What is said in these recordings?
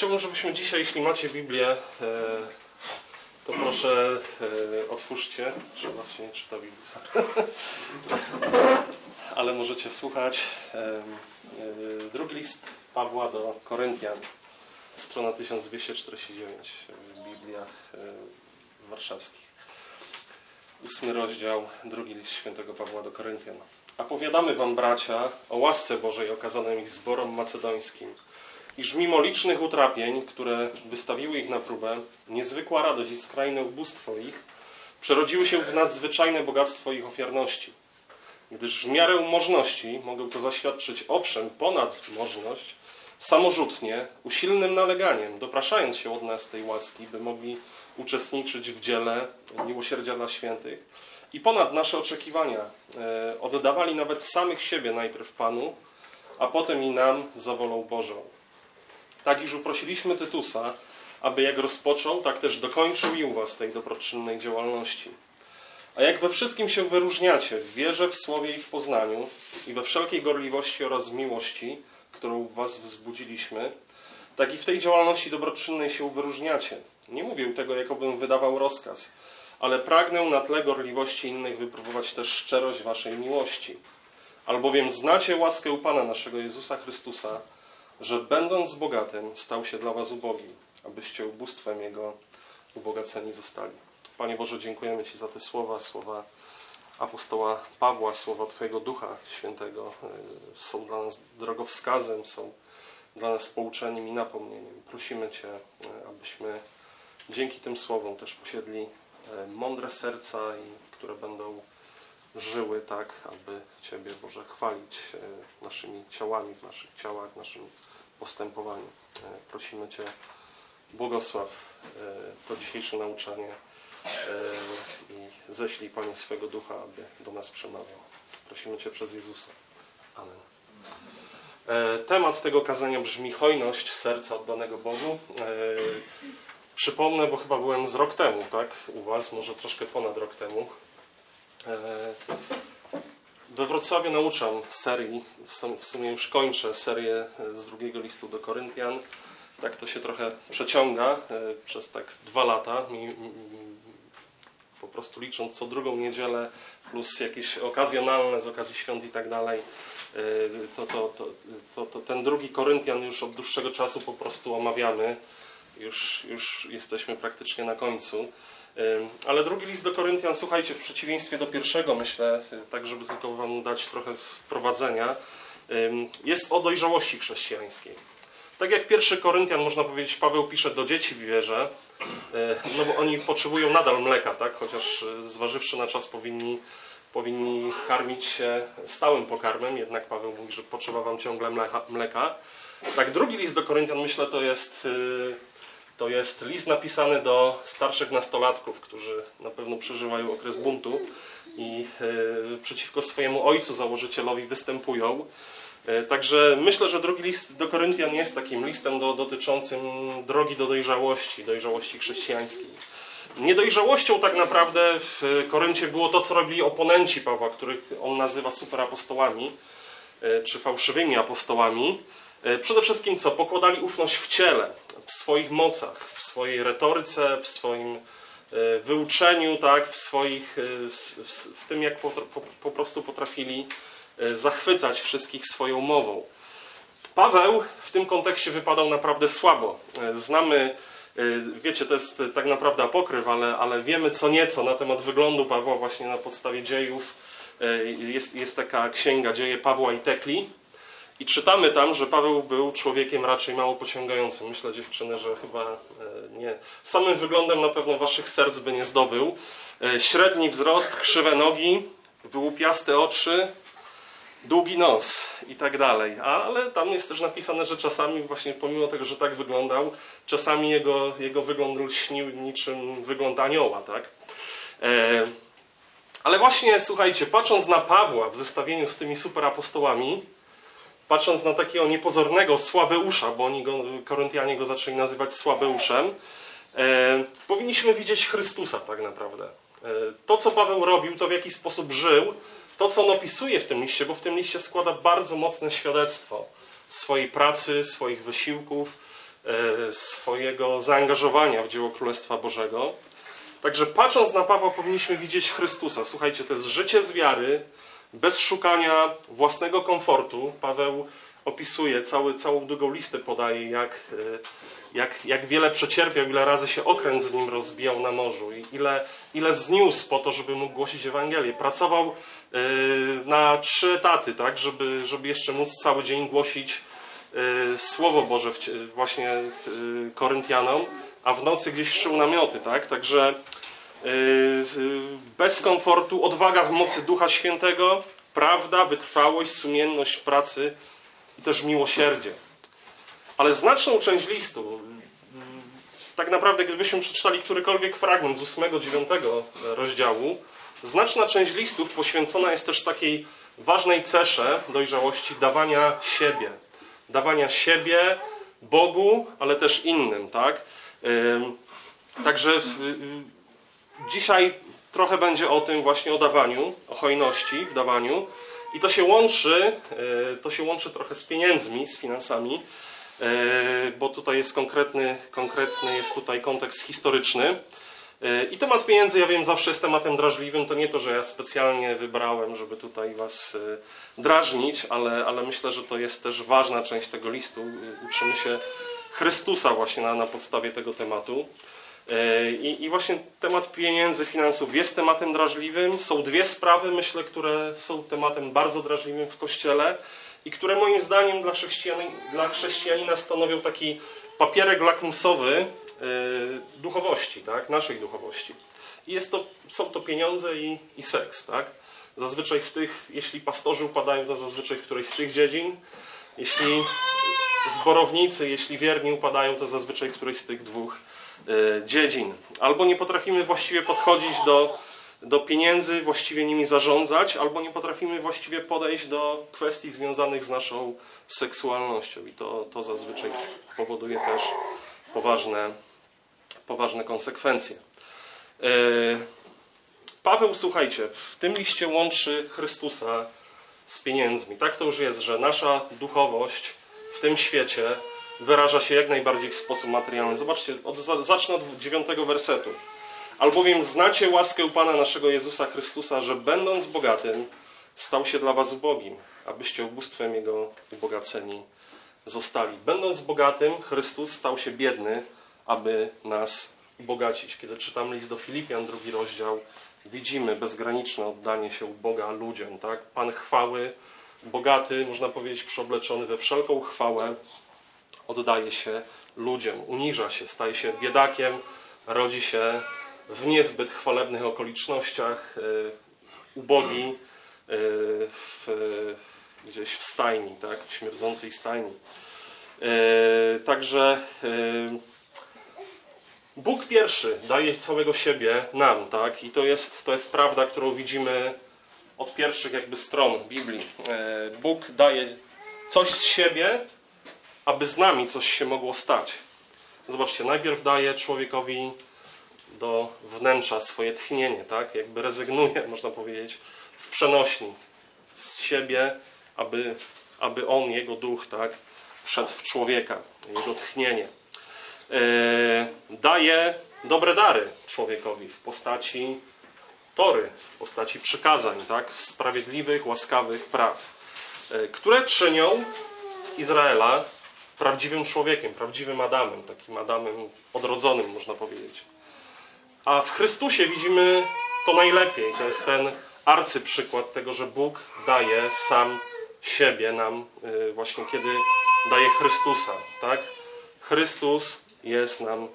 Chciałbym, żebyśmy dzisiaj, jeśli macie Biblię, e, to proszę e, otwórzcie. U was się nie czyta Biblii? Ale możecie słuchać. E, drugi list Pawła do Koryntian, strona 1249 w Bibliach warszawskich. Ósmy rozdział, drugi list świętego Pawła do Koryntian. A powiadamy wam, bracia, o łasce Bożej okazanej ich zborom macedońskim – iż mimo licznych utrapień, które wystawiły ich na próbę, niezwykła radość i skrajne ubóstwo ich przerodziły się w nadzwyczajne bogactwo ich ofiarności. Gdyż w miarę możności mogę to zaświadczyć owszem ponad możność, samorzutnie, usilnym naleganiem, dopraszając się od nas tej łaski, by mogli uczestniczyć w dziele miłosierdzia dla świętych i ponad nasze oczekiwania e, oddawali nawet samych siebie najpierw Panu, a potem i nam za wolą Bożą tak iż uprosiliśmy Tytusa, aby jak rozpoczął, tak też dokończył i u was tej dobroczynnej działalności. A jak we wszystkim się wyróżniacie w wierze, w słowie i w poznaniu i we wszelkiej gorliwości oraz miłości, którą w was wzbudziliśmy, tak i w tej działalności dobroczynnej się wyróżniacie. Nie mówię tego, jakobym wydawał rozkaz, ale pragnę na tle gorliwości innych wypróbować też szczerość waszej miłości. Albowiem znacie łaskę Pana naszego Jezusa Chrystusa, że będąc bogatym, stał się dla was ubogim, abyście ubóstwem Jego ubogaceni zostali. Panie Boże, dziękujemy Ci za te słowa, słowa apostoła Pawła, słowa Twojego Ducha Świętego. E, są dla nas drogowskazem, są dla nas pouczeniem i napomnieniem. Prosimy Cię, e, abyśmy dzięki tym słowom też posiedli e, mądre serca, które będą żyły tak, aby Ciebie, Boże, chwalić naszymi ciałami, w naszych ciałach, naszym postępowaniu. E, prosimy Cię, błogosław e, to dzisiejsze nauczanie e, i ześlij, Panie, swego ducha, aby do nas przemawiał. Prosimy Cię przez Jezusa. Amen. Temat tego kazania brzmi hojność serca oddanego Bogu. Przypomnę, bo chyba byłem z rok temu, tak? U Was, może troszkę ponad rok temu. We Wrocławiu nauczam serii, w sumie już kończę serię z drugiego listu do Koryntian. Tak to się trochę przeciąga e, przez tak dwa lata, po prostu licząc co drugą niedzielę, plus jakieś okazjonalne z okazji świąt i tak dalej. E, to, to, to, to, ten drugi Koryntian już od dłuższego czasu po prostu omawiamy. Już, już jesteśmy praktycznie na końcu. Ale drugi list do Koryntian, słuchajcie, w przeciwieństwie do pierwszego, myślę, tak żeby tylko Wam dać trochę wprowadzenia, jest o dojrzałości chrześcijańskiej. Tak jak pierwszy Koryntian, można powiedzieć, Paweł pisze do dzieci w wierze, e, no bo oni potrzebują nadal mleka, tak? chociaż e, zważywszy na czas powinni, powinni karmić się stałym pokarmem, jednak Paweł mówi, że potrzeba wam ciągle mleka. Tak, drugi list do Koryntian, myślę, to jest to jest list napisany do starszych nastolatków, którzy na pewno przeżywają okres buntu i e, przeciwko swojemu ojcu, założycielowi występują. E, także myślę, że drugi list do Koryntian jest takim listem do, dotyczącym drogi do dojrzałości, dojrzałości chrześcijańskiej. Niedojrzałością tak naprawdę w Koryncie było to, co robili oponenci Pawła, których on nazywa superapostołami, e, czy fałszywymi apostołami. E, przede wszystkim co? Pokładali ufność w ciele, w swoich mocach, w swojej retoryce, w swoim e, wyuczeniu, tak, w, swoich, e, w, tym, jak po, po, po prostu potrafili zachwycać wszystkich swoją mową. Paweł w tym kontekście wypadał naprawdę słabo. Znamy, wiecie, to jest tak naprawdę apokryf, ale, ale wiemy co nieco na temat wyglądu Pawła właśnie na podstawie dziejów. Jest, jest taka księga Dzieje Pawła i Tekli. I czytamy tam, że Paweł był człowiekiem raczej mało pociągającym. Myślę, dziewczyny, że chyba e, nie. Samym wyglądem na pewno waszych serc by nie zdobył. E, średni wzrost, krzywe nogi, wyłupiaste oczy, długi nos i tak dalej. Ale tam jest też napisane, że czasami właśnie pomimo tego, że tak wyglądał, czasami jego, jego wygląd lśnił niczym wygląd anioła, tak? E, ale właśnie, słuchajcie, patrząc na Pawła w zestawieniu z tymi superapostołami, patrząc na takiego niepozornego Słabeusza, bo oni go, Koryntianie go zaczęli nazywać Słabeuszem, e, powinniśmy widzieć Chrystusa tak naprawdę. E, to, co Paweł robił, to w jaki sposób żył, to, co on opisuje w tym liście, bo w tym liście składa bardzo mocne świadectwo swojej pracy, swoich wysiłków, swojego zaangażowania w dzieło Królestwa Bożego. Także patrząc na Pawła powinniśmy widzieć Chrystusa. Słuchajcie, to jest życie z wiary, bez szukania własnego komfortu. Paweł opisuje, cały, całą długą listę podaje, jak, e, jak, jak wiele przecierpiał, ile razy się okręt z nim rozbijał na morzu i ile, ile zniósł po to, żeby mógł głosić Ewangelię. Pracował e, na trzy etaty, tak, żeby, żeby jeszcze móc cały dzień głosić e, Słowo Boże właśnie Koryntianom, a w nocy gdzieś szył namioty, tak, także bez komfortu, odwaga w mocy Ducha Świętego, prawda, wytrwałość, sumienność pracy, i też miłosierdzie. Ale znaczną część listu, tak naprawdę gdybyśmy przeczytali którykolwiek fragment z 8-9 rozdziału, znaczna część listów poświęcona jest też takiej ważnej cesze dojrzałości dawania siebie. Dawania siebie Bogu, ale też innym, tak? Także dzisiaj trochę będzie o tym właśnie o dawaniu, o hojności w dawaniu, i to się łączy, e, to się łączy trochę z pieniędzmi, z finansami, e, bo tutaj jest konkretny, konkretny jest tutaj kontekst historyczny. E, I temat pieniędzy, ja wiem, zawsze jest tematem drażliwym. To nie to, że ja specjalnie wybrałem, żeby tutaj Was drażnić, ale, ale myślę, że to jest też ważna część tego listu. Uczymy się Chrystusa właśnie na, na podstawie tego tematu. I, I, właśnie temat pieniędzy, finansów jest tematem drażliwym. Są dwie sprawy, myślę, które są tematem bardzo drażliwym w Kościele i które moim zdaniem dla, dla chrześcijanina stanowią taki papierek lakmusowy e, duchowości, tak? naszej duchowości. I jest to, są to pieniądze i, i seks. Tak? Zazwyczaj w tych, jeśli pastorzy upadają, to zazwyczaj w którejś z tych dziedzin. Jeśli zborownicy, jeśli wierni upadają, to zazwyczaj w którejś z tych dwóch dziedzin. Albo nie potrafimy właściwie podchodzić do, do pieniędzy, właściwie nimi zarządzać, albo nie potrafimy właściwie podejść do kwestii związanych z naszą seksualnością. I to, to zazwyczaj powoduje też poważne, poważne konsekwencje. E, Paweł, słuchajcie, w tym liście łączy Chrystusa z pieniędzmi. Tak to już jest, że nasza duchowość w tym świecie wyraża się jak najbardziej w sposób materialny. Zobaczcie, od, zacznę od dziewiątego wersetu. Albowiem znacie łaskę Pana naszego Jezusa Chrystusa, że będąc bogatym, stał się dla was ubogim, abyście ubóstwem Jego ubogaceni zostali. Będąc bogatym, Chrystus stał się biedny, aby nas ubogacić. Kiedy czytam list do Filipian, drugi rozdział, widzimy bezgraniczne oddanie się Boga ludziom. Tak? Pan chwały, bogaty, można powiedzieć, przeobleczony we wszelką chwałę, oddaje się ludziom, uniża się, staje się biedakiem, rodzi się w niezbyt chwalebnych okolicznościach, e, ubogi e, w, gdzieś w stajni, tak, w śmierdzącej stajni. E, także Bóg pierwszy daje całego siebie nam, tak? I to jest, to jest prawda, którą widzimy od pierwszych jakby stron Biblii. Bóg daje coś z siebie, aby z nami coś się mogło stać. Zobaczcie, najpierw daje człowiekowi do wnętrza swoje tchnienie, tak? Jakby rezygnuje, można powiedzieć, w przenośni z siebie, aby, aby on, jego duch, tak? Wszedł w człowieka, jego tchnienie. Yy, daje dobre dary człowiekowi w postaci tory, w postaci przykazań, tak? Sprawiedliwych, łaskawych praw, yy, które czynią Izraela prawdziwym człowiekiem, prawdziwym Adamem, takim Adamem odrodzonym, można powiedzieć. A w Chrystusie widzimy to najlepiej. To jest ten arcyprzykład tego, że Bóg daje sam siebie nam y, właśnie kiedy daje Chrystusa. Tak? Chrystus jest nam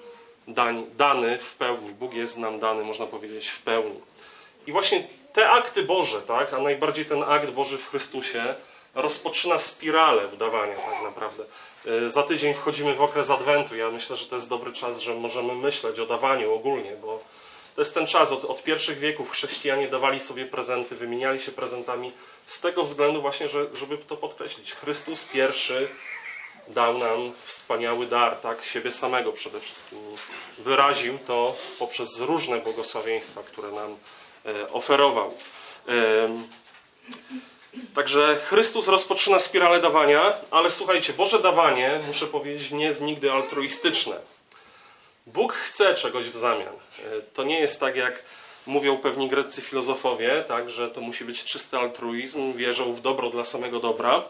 dany w pełni. Bóg jest nam dany, można powiedzieć, w pełni. I właśnie te akty Boże, tak, a najbardziej ten akt Boży w Chrystusie, rozpoczyna spiralę udawania tak naprawdę. E, za tydzień wchodzimy w okres Adwentu. Ja myślę, że to jest dobry czas, że możemy myśleć o dawaniu ogólnie, bo to jest ten czas. Od, od pierwszych wieków chrześcijanie dawali sobie prezenty, wymieniali się prezentami z tego względu właśnie, że, żeby to podkreślić. Chrystus pierwszy dał nam wspaniały dar, tak, siebie samego przede wszystkim. Wyraził to poprzez różne błogosławieństwa, które nam e, oferował. Także Chrystus rozpoczyna spiralę dawania, ale słuchajcie, Boże dawanie, muszę powiedzieć, nie jest nigdy altruistyczne. Bóg chce czegoś w zamian. E, to nie jest tak, jak mówią pewni greccy filozofowie, tak, że to musi być czysty altruizm, wierzą w dobro dla samego dobra.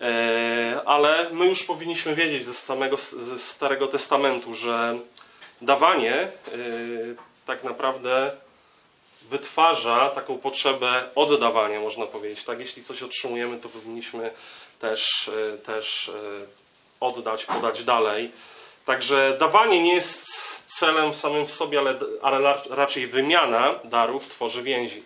E, ale my już powinniśmy wiedzieć ze samego ze Starego Testamentu, że dawanie e, tak naprawdę wytwarza taką potrzebę oddawania, można powiedzieć. Tak, jeśli coś otrzymujemy, to powinniśmy też, też oddać, podać dalej. Także dawanie nie jest celem samym w sobie, ale, ale raczej wymiana darów tworzy więzi.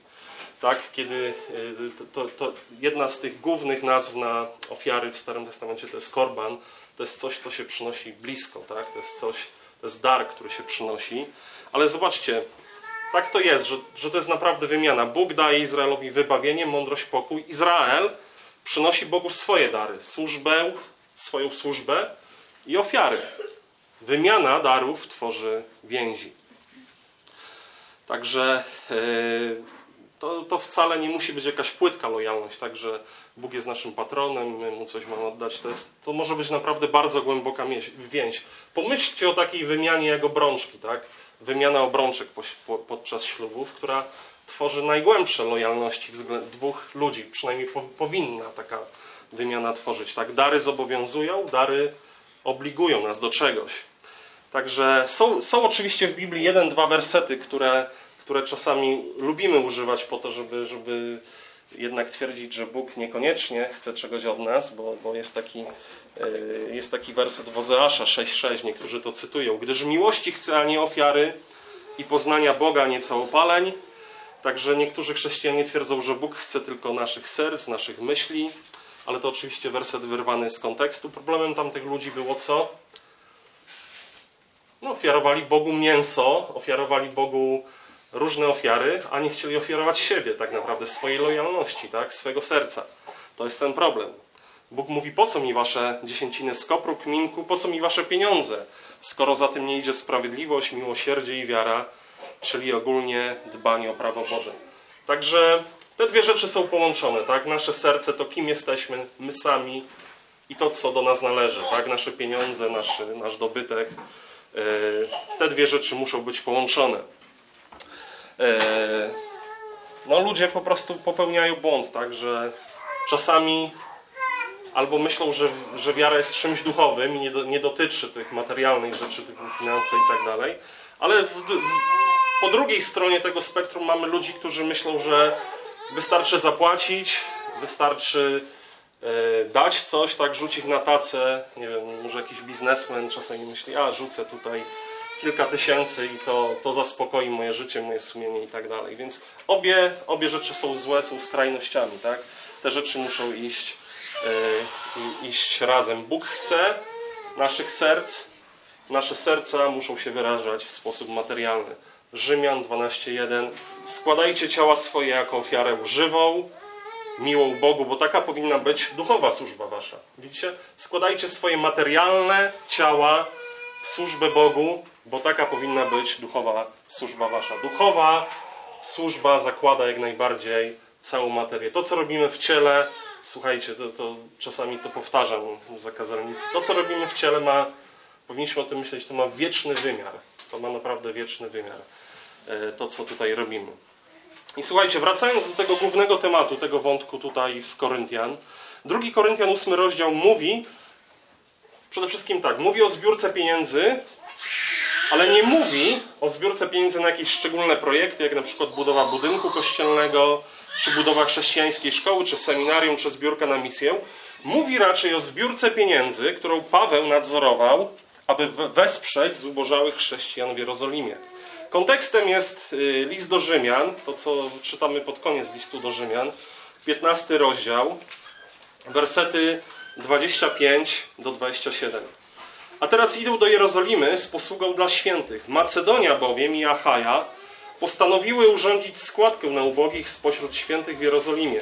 Tak, kiedy y, to, to, jedna z tych głównych nazw na ofiary w Starym Testamencie to jest korban, to jest coś, co się przynosi blisko, tak? to jest coś, to jest dar, który się przynosi. Ale zobaczcie, tak to jest, że, że to jest naprawdę wymiana. Bóg daje Izraelowi wybawienie, mądrość, pokój. Izrael przynosi Bogu swoje dary, służbę, swoją służbę i ofiary. Wymiana darów tworzy więzi. Także e, to, to wcale nie musi być jakaś płytka lojalność, tak, że Bóg jest naszym patronem, my mu coś mamy oddać. To, jest, to może być naprawdę bardzo głęboka więź. Pomyślcie o takiej wymianie jak obrączki, tak? Wymiana obrączek podczas ślubów, która tworzy najgłębsze lojalności względem dwóch ludzi. Przynajmniej powinna taka wymiana tworzyć. Tak? Dary zobowiązują, dary obligują nas do czegoś. Także są, są oczywiście w Biblii jeden, dwa wersety, które, które czasami lubimy używać po to, żeby, żeby jednak twierdzić, że Bóg niekoniecznie chce czegoś od nas, bo, bo jest, taki, e, jest taki werset Wozeasza 6,6, niektórzy to cytują. Gdyż miłości chce, a nie ofiary i poznania Boga, nie całopaleń. Także niektórzy chrześcijanie twierdzą, że Bóg chce tylko naszych serc, naszych myśli, ale to oczywiście werset wyrwany z kontekstu. Problemem tamtych ludzi było co? No, ofiarowali Bogu mięso, ofiarowali Bogu różne ofiary, a nie chcieli ofiarować siebie, tak naprawdę, swojej lojalności, tak, swojego serca. To jest ten problem. Bóg mówi, po co mi wasze dziesięciny z kopru, kminku, po co mi wasze pieniądze, skoro za tym nie idzie sprawiedliwość, miłosierdzie i wiara, czyli ogólnie dbanie o prawo Boże. Także te dwie rzeczy są połączone, tak? Nasze serce to kim jesteśmy, my sami i to, co do nas należy, tak? Nasze pieniądze, nasz, nasz dobytek. E, te dwie rzeczy muszą być połączone. E, no, ludzie po prostu popełniają błąd, tak, że czasami albo myślą, że, że wiara jest czymś duchowym i nie, do, nie dotyczy tych materialnych rzeczy, typu finanse i tak dalej, ale w, w, po drugiej stronie tego spektrum mamy ludzi, którzy myślą, że wystarczy zapłacić, wystarczy E, dać coś, tak, rzucić na tacę, nie wiem, może jakiś biznesmen czasami myśli, a rzucę tutaj kilka tysięcy i to, to zaspokoi moje życie, moje sumienie i tak dalej. Więc obie, obie rzeczy są złe, są skrajnościami, tak? Te rzeczy muszą iść, yy, iść razem. Bóg chce naszych serc, nasze serca muszą się wyrażać w sposób materialny. Rzymian 12:1 Składajcie ciała swoje jako ofiarę żywą, miłą Bogu, bo taka powinna być duchowa służba wasza. Widzicie? Składajcie swoje materialne ciała w służbę Bogu, bo taka powinna być duchowa służba wasza. Duchowa służba zakłada jak najbardziej całą materię. To, co robimy w ciele, słuchajcie, to, to czasami to powtarzam za kazalnicy. To, co robimy w ciele ma, powinniśmy o tym myśleć, to ma wieczny wymiar. To ma naprawdę wieczny wymiar. E, to, co tutaj robimy. I słuchajcie, wracając do tego głównego tematu, tego wątku tutaj w Koryntian, drugi Koryntian, ósmy rozdział mówi przede wszystkim tak, mówi o zbiórce pieniędzy, ale nie mówi o zbiórce pieniędzy na jakieś szczególne projekty, jak na przykład budowa budynku kościelnego, czy budowa chrześcijańskiej szkoły, czy seminarium, czy zbiórka na misję. Mówi raczej o zbiórce pieniędzy, którą Paweł nadzorował, aby wesprzeć zubożałych chrześcijan w Jerozolimie. Kontekstem jest y, list do Rzymian, to co czytamy pod koniec listu do Rzymian, 15 rozdział, wersety 25 do 27. A teraz idą do Jerozolimy z posługą dla świętych. Macedonia bowiem i Achaja postanowiły urządzić składkę na ubogich spośród świętych w Jerozolimie.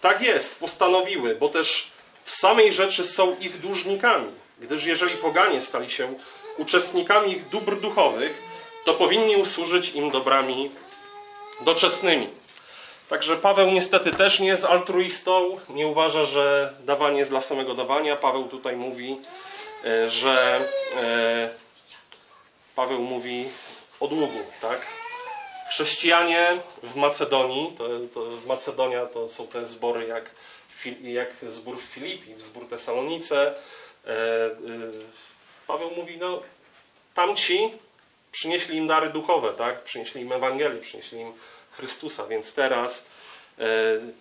Tak jest, postanowiły, bo też w samej rzeczy są ich dłużnikami, gdyż jeżeli poganie stali się uczestnikami ich dóbr duchowych, to powinni usłużyć im dobrami doczesnymi. Także Paweł niestety też nie jest altruistą, nie uważa, że dawanie jest dla samego dawania. Paweł tutaj mówi, e, że e, Paweł mówi o długu, tak? Chrześcijanie w Macedonii, to, to Macedonia to są te zbory jak, jak zbór w Filipi, zbór Tesalonice. E, Paweł mówi, no tamci przynieśli im dary duchowe, tak? Przynieśli im Ewangelię, przynieśli im Chrystusa, więc teraz e,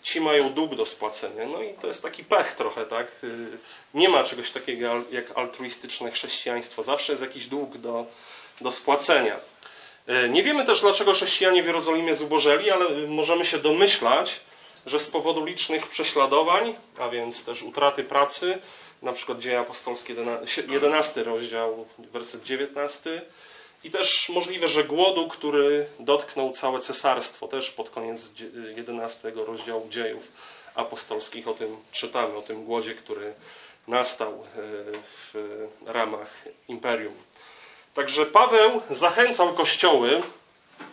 ci mają dług do spłacenia. No i to jest taki pech trochę, tak? E, nie ma czegoś takiego jak altruistyczne chrześcijaństwo. Zawsze jest jakiś dług do, do spłacenia. E, nie wiemy też, dlaczego chrześcijanie w Jerozolimie zubożeli, ale możemy się domyślać, że z powodu licznych prześladowań, a więc też utraty pracy, na przykład Dzieje Apostolskie 11 rozdział, werset 19, i też możliwe, że głodu, który dotknął całe cesarstwo, też pod koniec 11 rozdziału dziejów apostolskich o tym czytamy, o tym głodzie, który nastał e, w ramach imperium. Także Paweł zachęcał kościoły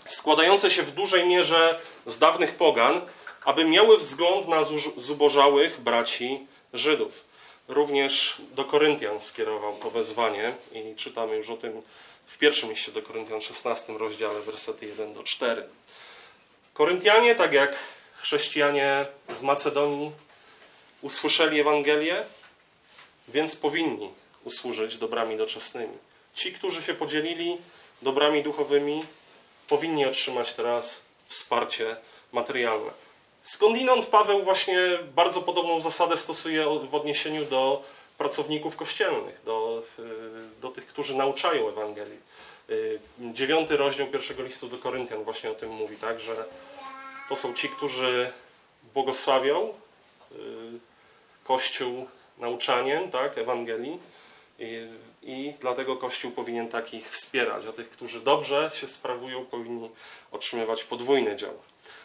składające się w dużej mierze z dawnych pogan, aby miały wzgląd na zubożałych braci Żydów. Również do Koryntian skierował to wezwanie i czytamy już o tym w pierwszym liście do Koryntian 16 rozdziale, wersety 1 do 4. Koryntianie, tak jak chrześcijanie w Macedonii, usłyszeli Ewangelię, więc powinni usłużyć dobrami doczesnymi. Ci, którzy się podzielili dobrami duchowymi, powinni otrzymać teraz wsparcie materialne. Skądinąd Paweł właśnie bardzo podobną zasadę stosuje w odniesieniu do pracowników kościelnych, do, y, do tych, którzy nauczają Ewangelii. Y, dziewiąty rozdział pierwszego listu do Koryntian właśnie o tym mówi, tak, że to są ci, którzy błogosławią y, Kościół nauczaniem tak, Ewangelii i, dlatego Kościół powinien takich wspierać, a tych, którzy dobrze się sprawują, powinni otrzymywać podwójny dział.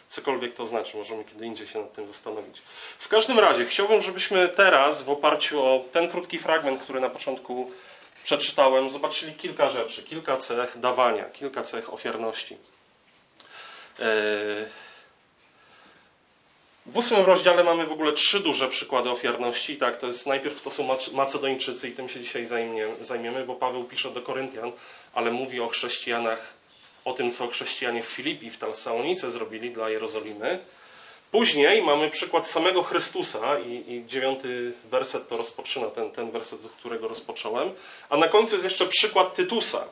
Cokolwiek to znaczy, możemy kiedy indziej się nad tym zastanowić. W każdym razie chciałbym, żebyśmy teraz w oparciu o ten krótki fragment, który na początku przeczytałem, zobaczyli kilka rzeczy, kilka cech dawania, kilka cech ofiarności. E, w ósmym rozdziale mamy w ogóle trzy duże przykłady ofiarności. Tak, to jest najpierw to są Macedończycy i tym się dzisiaj zajmiemy, bo Paweł pisze do Koryntian, ale mówi o chrześcijanach o tym, co chrześcijanie w Filipi, w Talsaonice zrobili dla Jerozolimy. Później mamy przykład samego Chrystusa i, i dziewiąty werset to rozpoczyna, ten, ten werset, do którego rozpocząłem. A na końcu jest jeszcze przykład Tytusa,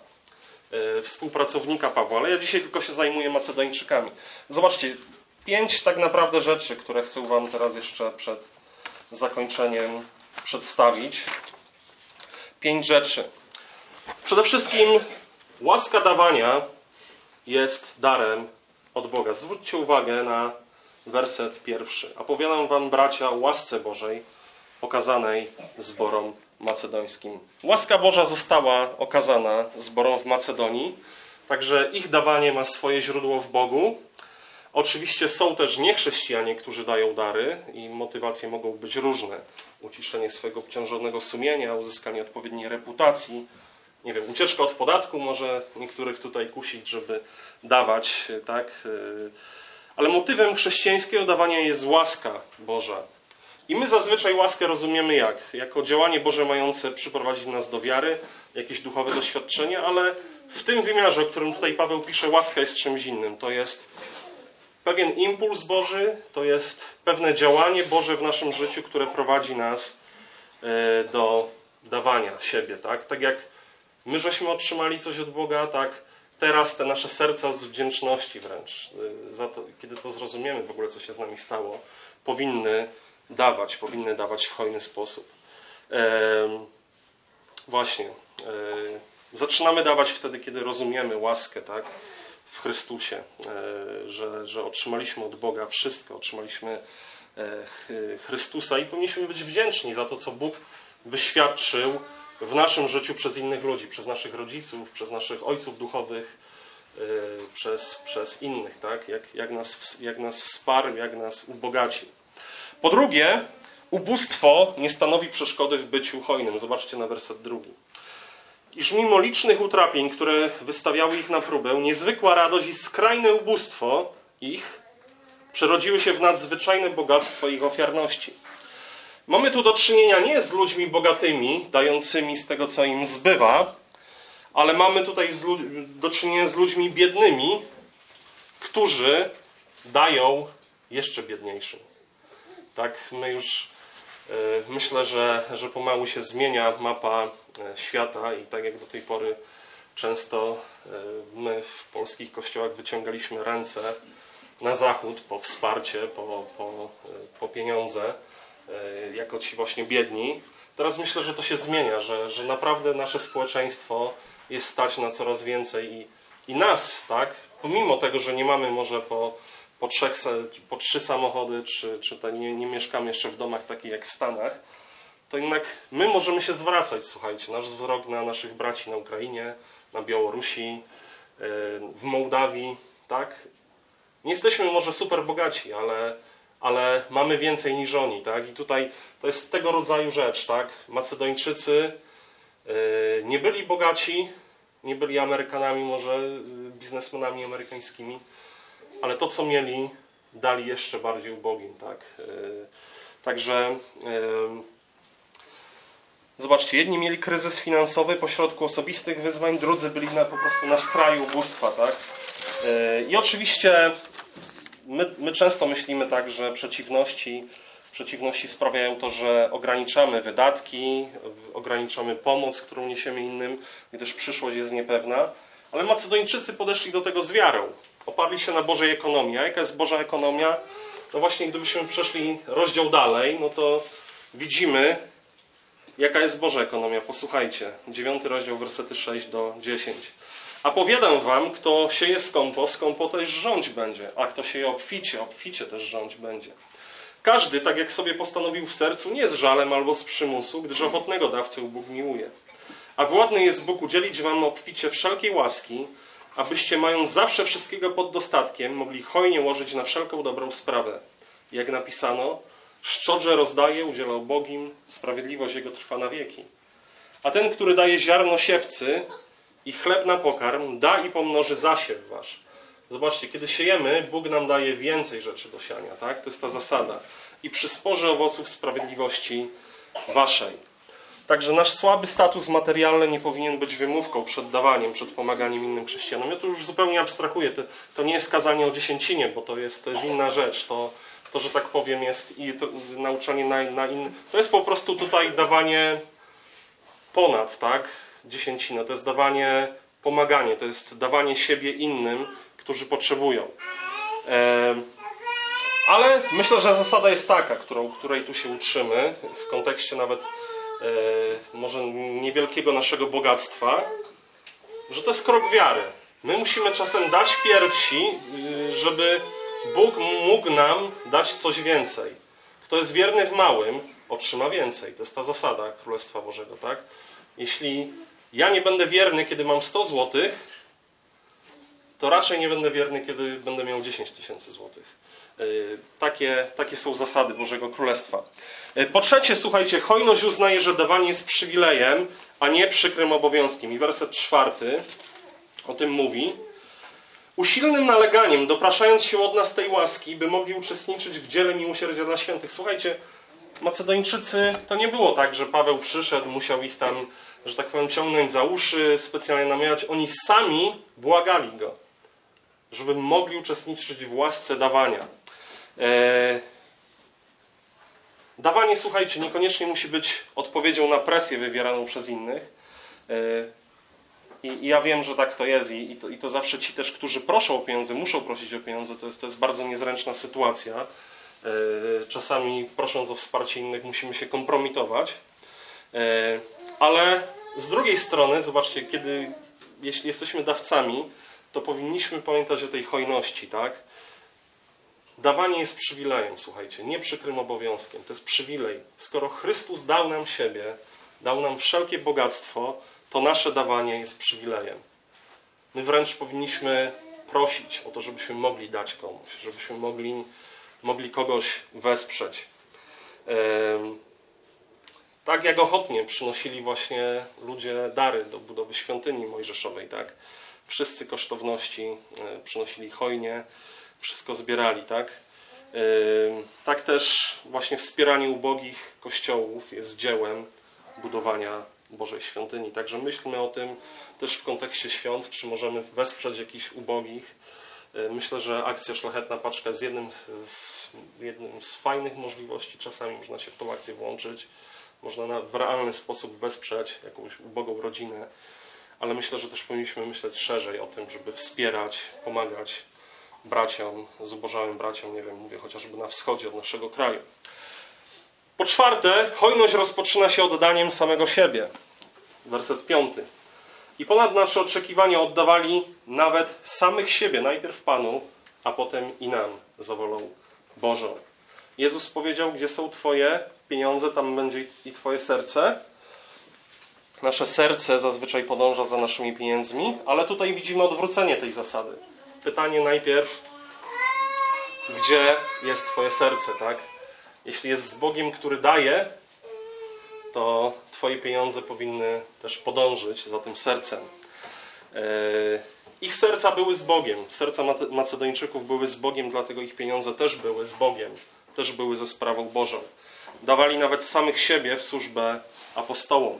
e, współpracownika Pawła, ale ja dzisiaj tylko się zajmuję Macedończykami. Zobaczcie, pięć tak naprawdę rzeczy, które chcę Wam teraz jeszcze przed zakończeniem przedstawić. Pięć rzeczy. Przede wszystkim łaska dawania jest darem od Boga. Zwróćcie uwagę na werset pierwszy. Opowiadam wam, bracia, o łasce Bożej okazanej zborom macedońskim. Łaska Boża została okazana zborom w Macedonii, także ich dawanie ma swoje źródło w Bogu. Oczywiście są też niechrześcijanie, którzy dają dary i motywacje mogą być różne. Uciszenie swojego obciążonego sumienia, uzyskanie odpowiedniej reputacji, nie wiem, ucieczka od podatku może niektórych tutaj kusić, żeby dawać, tak? Ale motywem chrześcijańskiego dawania jest łaska Boża. I my zazwyczaj łaskę rozumiemy jak? Jako działanie Boże mające przyprowadzić nas do wiary, jakieś duchowe doświadczenie, ale w tym wymiarze, o którym tutaj Paweł pisze, łaska jest czymś innym. To jest pewien impuls Boży, to jest pewne działanie Boże w naszym życiu, które prowadzi nas e, do dawania siebie. Tak, tak jak My żeśmy otrzymali coś od Boga, tak teraz te nasze serca z wdzięczności wręcz, za to, kiedy to zrozumiemy w ogóle, co się z nami stało, powinny dawać, powinny dawać w hojny sposób. E, właśnie. E, zaczynamy dawać wtedy, kiedy rozumiemy łaskę, tak? W Chrystusie, e, że, że otrzymaliśmy od Boga wszystko, otrzymaliśmy Chrystusa i powinniśmy być wdzięczni za to, co Bóg wyświadczył w naszym życiu przez innych ludzi, przez naszych rodziców, przez naszych ojców duchowych, yy, przez, przez innych, tak? jak, jak, nas, jak nas wsparł, jak nas ubogacił. Po drugie, ubóstwo nie stanowi przeszkody w byciu hojnym. Zobaczcie na werset drugi. Iż mimo licznych utrapień, które wystawiały ich na próbę, niezwykła radość i skrajne ubóstwo ich przerodziły się w nadzwyczajne bogactwo ich ofiarności. Mamy tu do czynienia nie z ludźmi bogatymi, dającymi z tego, co im zbywa, ale mamy tutaj do czynienia z ludźmi biednymi, którzy dają jeszcze biedniejszym. Tak, my już myślę, że, że pomału się zmienia mapa e, świata i tak jak do tej pory często e, my w polskich kościołach wyciągaliśmy ręce na zachód po wsparcie, po, po, po pieniądze, jako ci właśnie biedni. Teraz myślę, że to się zmienia, że, że naprawdę nasze społeczeństwo jest stać na coraz więcej i, i nas, tak, pomimo tego, że nie mamy może po po, trzech, po trzy samochody, czy, czy nie, nie mieszkamy jeszcze w domach takich jak w Stanach, to jednak my możemy się zwracać, słuchajcie, nasz wzrok na naszych braci na Ukrainie, na Białorusi, e, w Mołdawii, tak? Nie jesteśmy może super bogaci, ale, ale mamy więcej niż oni, tak? I tutaj to jest tego rodzaju rzecz, tak? Macedończycy e, nie byli bogaci, nie byli Amerykanami, może e, biznesmenami amerykańskimi, ale to, co mieli, dali jeszcze bardziej ubogim. Tak? E, także e, zobaczcie, jedni mieli kryzys finansowy pośrodku osobistych wyzwań, drudzy byli na, po prostu na skraju ubóstwa. Tak? E, I oczywiście my, my często myślimy tak, że przeciwności, przeciwności sprawiają to, że ograniczamy wydatki, ograniczamy pomoc, którą niesiemy innym, gdyż przyszłość jest niepewna. Ale Macedończycy podeszli do tego z wiarą oparli się na Bożej ekonomii. A jaka jest Boża ekonomia? No właśnie, gdybyśmy przeszli rozdział dalej, no to widzimy, jaka jest Boża ekonomia. Posłuchajcie, dziewiąty rozdział, wersety 6 do 10. A powiadam wam, kto sieje skąpo, skąpo też rządź będzie, a kto sieje obficie, obficie też rządź będzie. Każdy, tak jak sobie postanowił w sercu, nie z żalem albo z przymusu, gdyż ochotnego dawcę Bóg miłuje. A władny jest Bóg udzielić wam obficie wszelkiej łaski, abyście mając zawsze wszystkiego pod dostatkiem, mogli hojnie łożyć na wszelką dobrą sprawę. Jak napisano, szczodrze rozdaje, udziela ubogim, sprawiedliwość jego trwa na wieki. A ten, który daje ziarno siewcy i chleb na pokarm, da i pomnoży zasiew wasz. Zobaczcie, kiedy siejemy, Bóg nam daje więcej rzeczy do siania, tak? To jest ta zasada. I przysporzy owoców sprawiedliwości waszej. Także nasz słaby status materialny nie powinien być wymówką przed dawaniem, przed pomaganiem innym chrześcijanom. Ja to już zupełnie abstrahuję. To, nie jest kazanie o dziesięcinie, bo to jest, to jest inna rzecz. To, to, że tak powiem, jest i to, nauczanie na, na inny. To jest po prostu tutaj dawanie ponad, tak? Dziesięcina. To jest dawanie, pomaganie, to jest dawanie siebie innym, którzy potrzebują. E, ale myślę, że zasada jest taka, którą, której tu się uczymy, w kontekście nawet może niewielkiego naszego bogactwa, że to jest krok wiary. My musimy czasem dać pierwsi, y, żeby Bóg mógł nam dać coś więcej. Kto jest wierny w małym, otrzyma więcej. To jest ta zasada Królestwa Bożego, tak? Jeśli ja nie będę wierny, kiedy mam 100 złotych, to raczej nie będę wierny, kiedy będę miał 10 tysięcy złotych. E, takie, takie są zasady Bożego Królestwa. E, po trzecie, słuchajcie, hojność uznaje, że dawanie jest przywilejem, a nie przykrym obowiązkiem. I werset czwarty o tym mówi. Usilnym naleganiem, dopraszając się od nas tej łaski, by mogli uczestniczyć w dziele miłosierdzia dla świętych. Słuchajcie, Macedończycy, to nie było tak, że Paweł przyszedł, musiał ich tam, że tak powiem, ciągnąć za uszy, specjalnie namawiać. Oni sami błagali go, żeby mogli uczestniczyć w łasce dawania. E, dawanie, słuchajcie, niekoniecznie musi być odpowiedzią na presję wywieraną przez innych. E, I, ja wiem, że tak to jest i, to, i to zawsze ci też, którzy proszą o pieniądze, muszą prosić o pieniądze. To jest, to jest bardzo niezręczna sytuacja. E, czasami prosząc o wsparcie innych musimy się kompromitować. Ale z drugiej strony, zobaczcie, kiedy, jeśli jesteśmy dawcami, to powinniśmy pamiętać o tej hojności, tak? Dawanie jest przywilejem, słuchajcie, nie przykrym obowiązkiem. To jest przywilej. Skoro Chrystus dał nam siebie, dał nam wszelkie bogactwo, to nasze dawanie jest przywilejem. My wręcz powinniśmy prosić o to, żebyśmy mogli dać komuś, żebyśmy mogli, mogli kogoś wesprzeć. Tak jak ochotnie przynosili właśnie ludzie dary do budowy świątyni mojżeszowej, tak? Wszyscy kosztowności e, przynosili hojnie, wszystko zbierali, tak? Tak też właśnie wspieranie ubogich kościołów jest dziełem budowania Bożej Świątyni. Także myślmy o tym też w kontekście świąt, czy możemy wesprzeć jakichś ubogich. Myślę, że akcja Szlachetna Paczka jest jednym z, jednym z fajnych możliwości. Czasami można się w tą akcję włączyć. Można w realny sposób wesprzeć jakąś ubogą rodzinę, ale myślę, że też powinniśmy myśleć szerzej o tym, żeby wspierać, pomagać braciom, zubożałym braciom, nie wiem, mówię chociażby na wschodzie od naszego kraju. Po czwarte, hojność rozpoczyna się oddaniem samego siebie. Werset piąty. I ponad nasze oczekiwania oddawali nawet samych siebie, najpierw Panu, a potem i nam, za wolą Bożą. Jezus powiedział, gdzie są Twoje pieniądze, tam będzie i Twoje serce. Nasze serce zazwyczaj podąża za naszymi pieniędzmi, ale tutaj widzimy odwrócenie tej zasady. Pytanie najpierw, gdzie jest Twoje serce, tak? Jeśli jest z Bogiem, który daje, to Twoje pieniądze powinny też podążyć za tym sercem. E, ich serca były z Bogiem. Serca Macedończyków były z Bogiem, dlatego ich pieniądze też były z Bogiem. Też były ze sprawą Bożą. Dawali nawet samych siebie w służbę apostołom.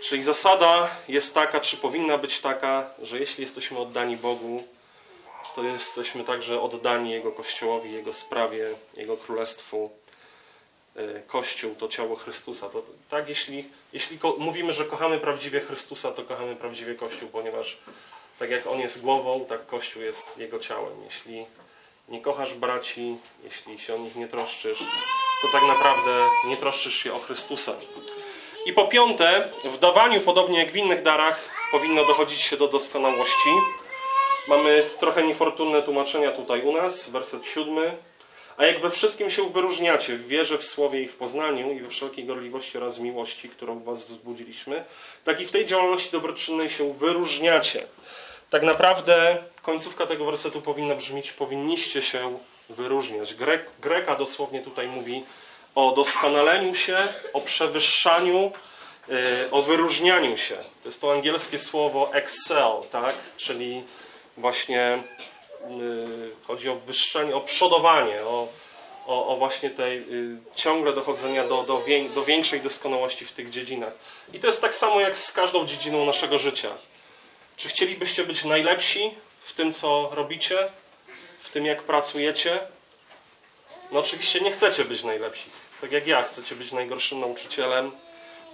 Czyli zasada jest taka, czy powinna być taka, że jeśli jesteśmy oddani Bogu, to jesteśmy także oddani Jego Kościołowi, Jego sprawie, Jego Królestwu. E, Kościół to ciało Chrystusa. To, tak, jeśli, jeśli mówimy, że kochamy prawdziwie Chrystusa, to kochamy prawdziwie Kościół, ponieważ tak jak On jest głową, tak Kościół jest Jego ciałem. Jeśli nie kochasz braci, jeśli się o nich nie troszczysz, to tak naprawdę nie troszczysz się o Chrystusa. I po piąte, w dawaniu, podobnie jak w innych darach, powinno dochodzić się do doskonałości. Mamy trochę niefortunne tłumaczenia tutaj u nas, werset siódmy. A jak we wszystkim się wyróżniacie, w wierze, w słowie i w poznaniu i we wszelkiej gorliwości oraz miłości, którą w was wzbudziliśmy, tak i w tej działalności dobroczynnej się wyróżniacie. Tak naprawdę końcówka tego wersetu powinna brzmieć: powinniście się wyróżniać. Grek, Greka dosłownie tutaj mówi o doskonaleniu się, o przewyższaniu, y, o wyróżnianiu się. To jest to angielskie słowo excel, tak? czyli właśnie y, chodzi o wyższenie, o przodowanie, o, o, o właśnie tej y, ciągle dochodzenia do, do, do większej doskonałości w tych dziedzinach. I to jest tak samo jak z każdą dziedziną naszego życia. Czy chcielibyście być najlepsi w tym, co robicie, w tym, jak pracujecie? No oczywiście nie chcecie być najlepsi. Tak jak ja, chcecie być najgorszym nauczycielem,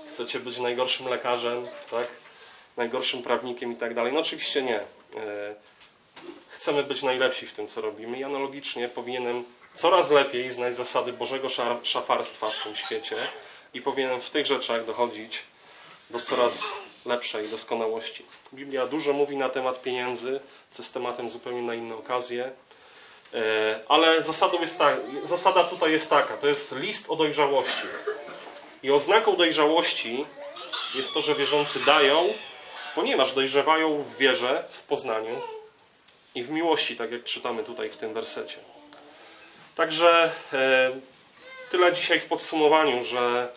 chcecie być najgorszym lekarzem, tak? Najgorszym prawnikiem i tak dalej. No oczywiście nie. E, chcemy być najlepsi w tym, co robimy i analogicznie powinienem coraz lepiej znać zasady Bożego szafarstwa w tym świecie i powinienem w tych rzeczach dochodzić do coraz lepszej doskonałości. Biblia dużo mówi na temat pieniędzy, co jest tematem zupełnie na inne okazje. E, ale jest ta, zasada tutaj jest taka: to jest list o dojrzałości. I oznaką dojrzałości jest to, że wierzący dają, ponieważ dojrzewają w wierze, w poznaniu i w miłości, tak jak czytamy tutaj w tym wersecie. Także e, tyle dzisiaj w podsumowaniu, że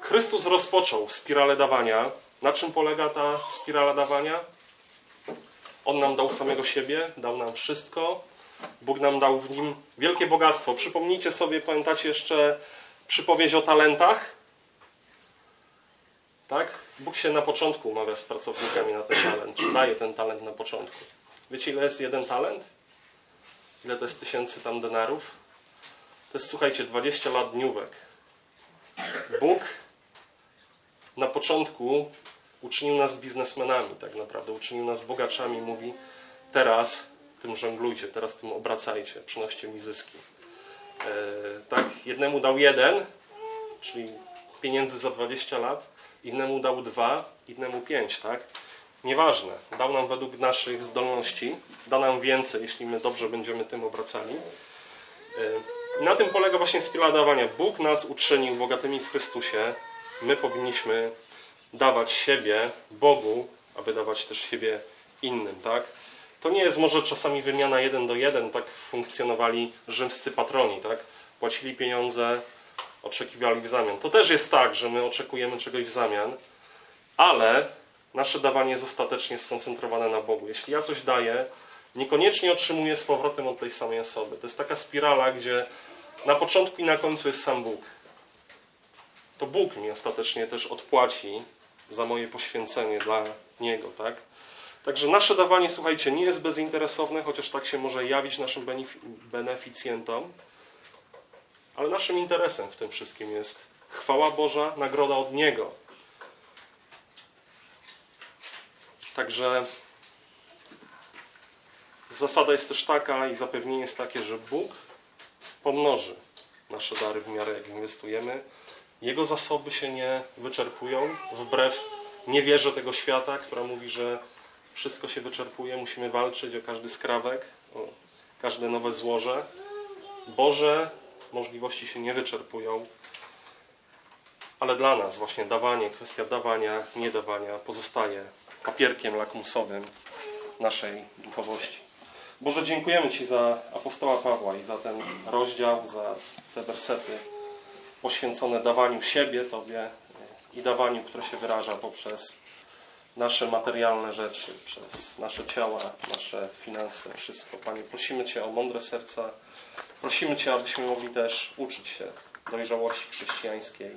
Chrystus rozpoczął spiralę dawania. Na czym polega ta spirala dawania? On nam dał samego siebie, dał nam wszystko, Bóg nam dał w nim wielkie bogactwo. Przypomnijcie sobie, pamiętacie jeszcze przypowieść o talentach? Tak? Bóg się na początku umawia z pracownikami na ten talent, czy daje ten talent na początku. Wiecie, ile jest jeden talent? Ile to jest tysięcy tam denarów? To jest, słuchajcie, 20 lat dniówek. Bóg na początku uczynił nas biznesmenami, tak naprawdę. Uczynił nas bogaczami. Mówi, teraz tym żonglujcie, teraz tym obracajcie, przynoście mi zyski. E, tak, jednemu dał jeden, czyli pieniędzy za 20 lat, innemu dał dwa, innemu pięć, tak? Nieważne, dał nam według naszych zdolności, da nam więcej, jeśli my dobrze będziemy tym obracali. E, na tym polega właśnie spirala dawania. Bóg nas uczynił bogatymi w Chrystusie. My powinniśmy dawać siebie Bogu, aby dawać też siebie innym, tak? To nie jest może czasami wymiana jeden do jeden, tak funkcjonowali rzymscy patroni, tak? Płacili pieniądze, oczekiwali w zamian. To też jest tak, że my oczekujemy czegoś w zamian, ale nasze dawanie jest ostatecznie skoncentrowane na Bogu. Jeśli ja coś daję, niekoniecznie otrzymuje z powrotem od tej samej osoby. To jest taka spirala, gdzie na początku i na końcu jest sam Bóg. To Bóg mi ostatecznie też odpłaci za moje poświęcenie dla Niego, tak? Także nasze dawanie, słuchajcie, nie jest bezinteresowne, chociaż tak się może jawić naszym beneficjentom, ale naszym interesem w tym wszystkim jest chwała Boża, nagroda od Niego. Także zasada jest też taka i zapewnienie jest takie, że Bóg pomnoży nasze dary w miarę jak inwestujemy. Jego zasoby się nie wyczerpują, wbrew niewierze tego świata, która mówi, że wszystko się wyczerpuje, musimy walczyć o każdy skrawek, o każde nowe złoże. Boże możliwości się nie wyczerpują, ale dla nas właśnie dawanie, kwestia dawania, nie dawania pozostaje papierkiem lakmusowym naszej duchowości. Boże, dziękujemy Ci za apostoła Pawła i za ten rozdział, za te wersety poświęcone dawaniu siebie Tobie i dawaniu, które się wyraża poprzez nasze materialne rzeczy, przez nasze ciała, nasze finanse, wszystko. Panie, prosimy Cię o mądre serca. Prosimy Cię, abyśmy mogli też uczyć się dojrzałości chrześcijańskiej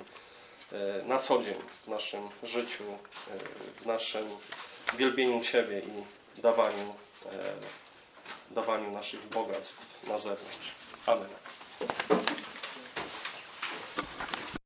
e, na co dzień w naszym życiu, e, w naszym wielbieniu Ciebie i dawaniu, e, dawaniu naszych bogactw na zewnątrz. Amen.